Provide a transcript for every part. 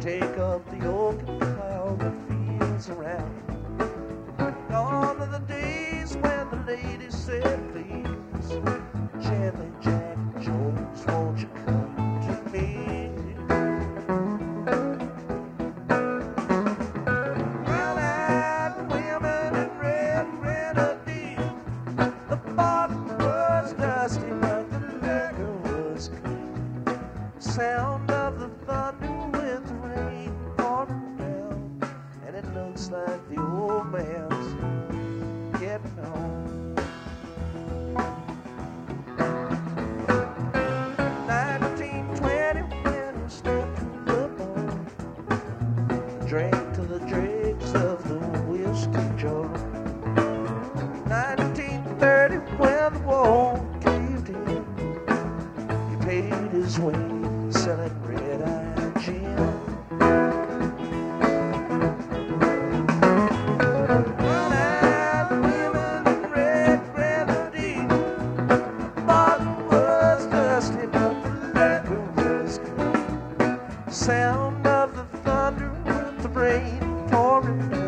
take up the old plow that fields around. Gone are the days when the ladies said please, gently moment.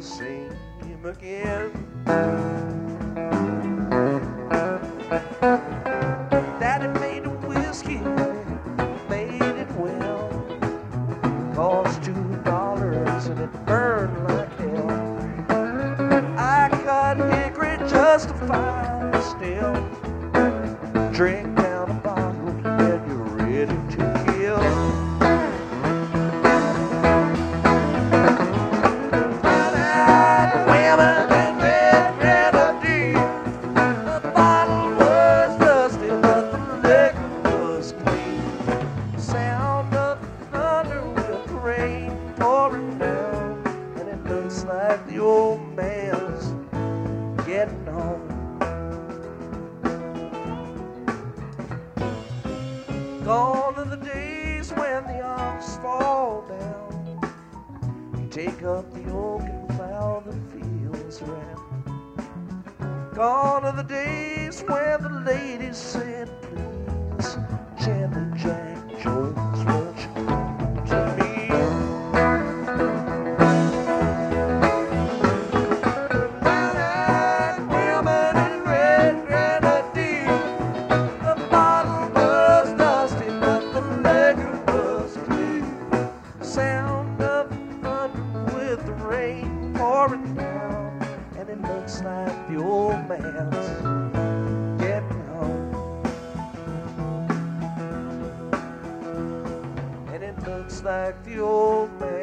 same again. Daddy made the whiskey, made it well. Cost two dollars and it burned like hell. I cut hickory find still. Drink getting home. Gone are the days when the ox fall down and take up the oak and plow the fields round. Gone are the days when the ladies said, please. getting home. And it looks like the old man.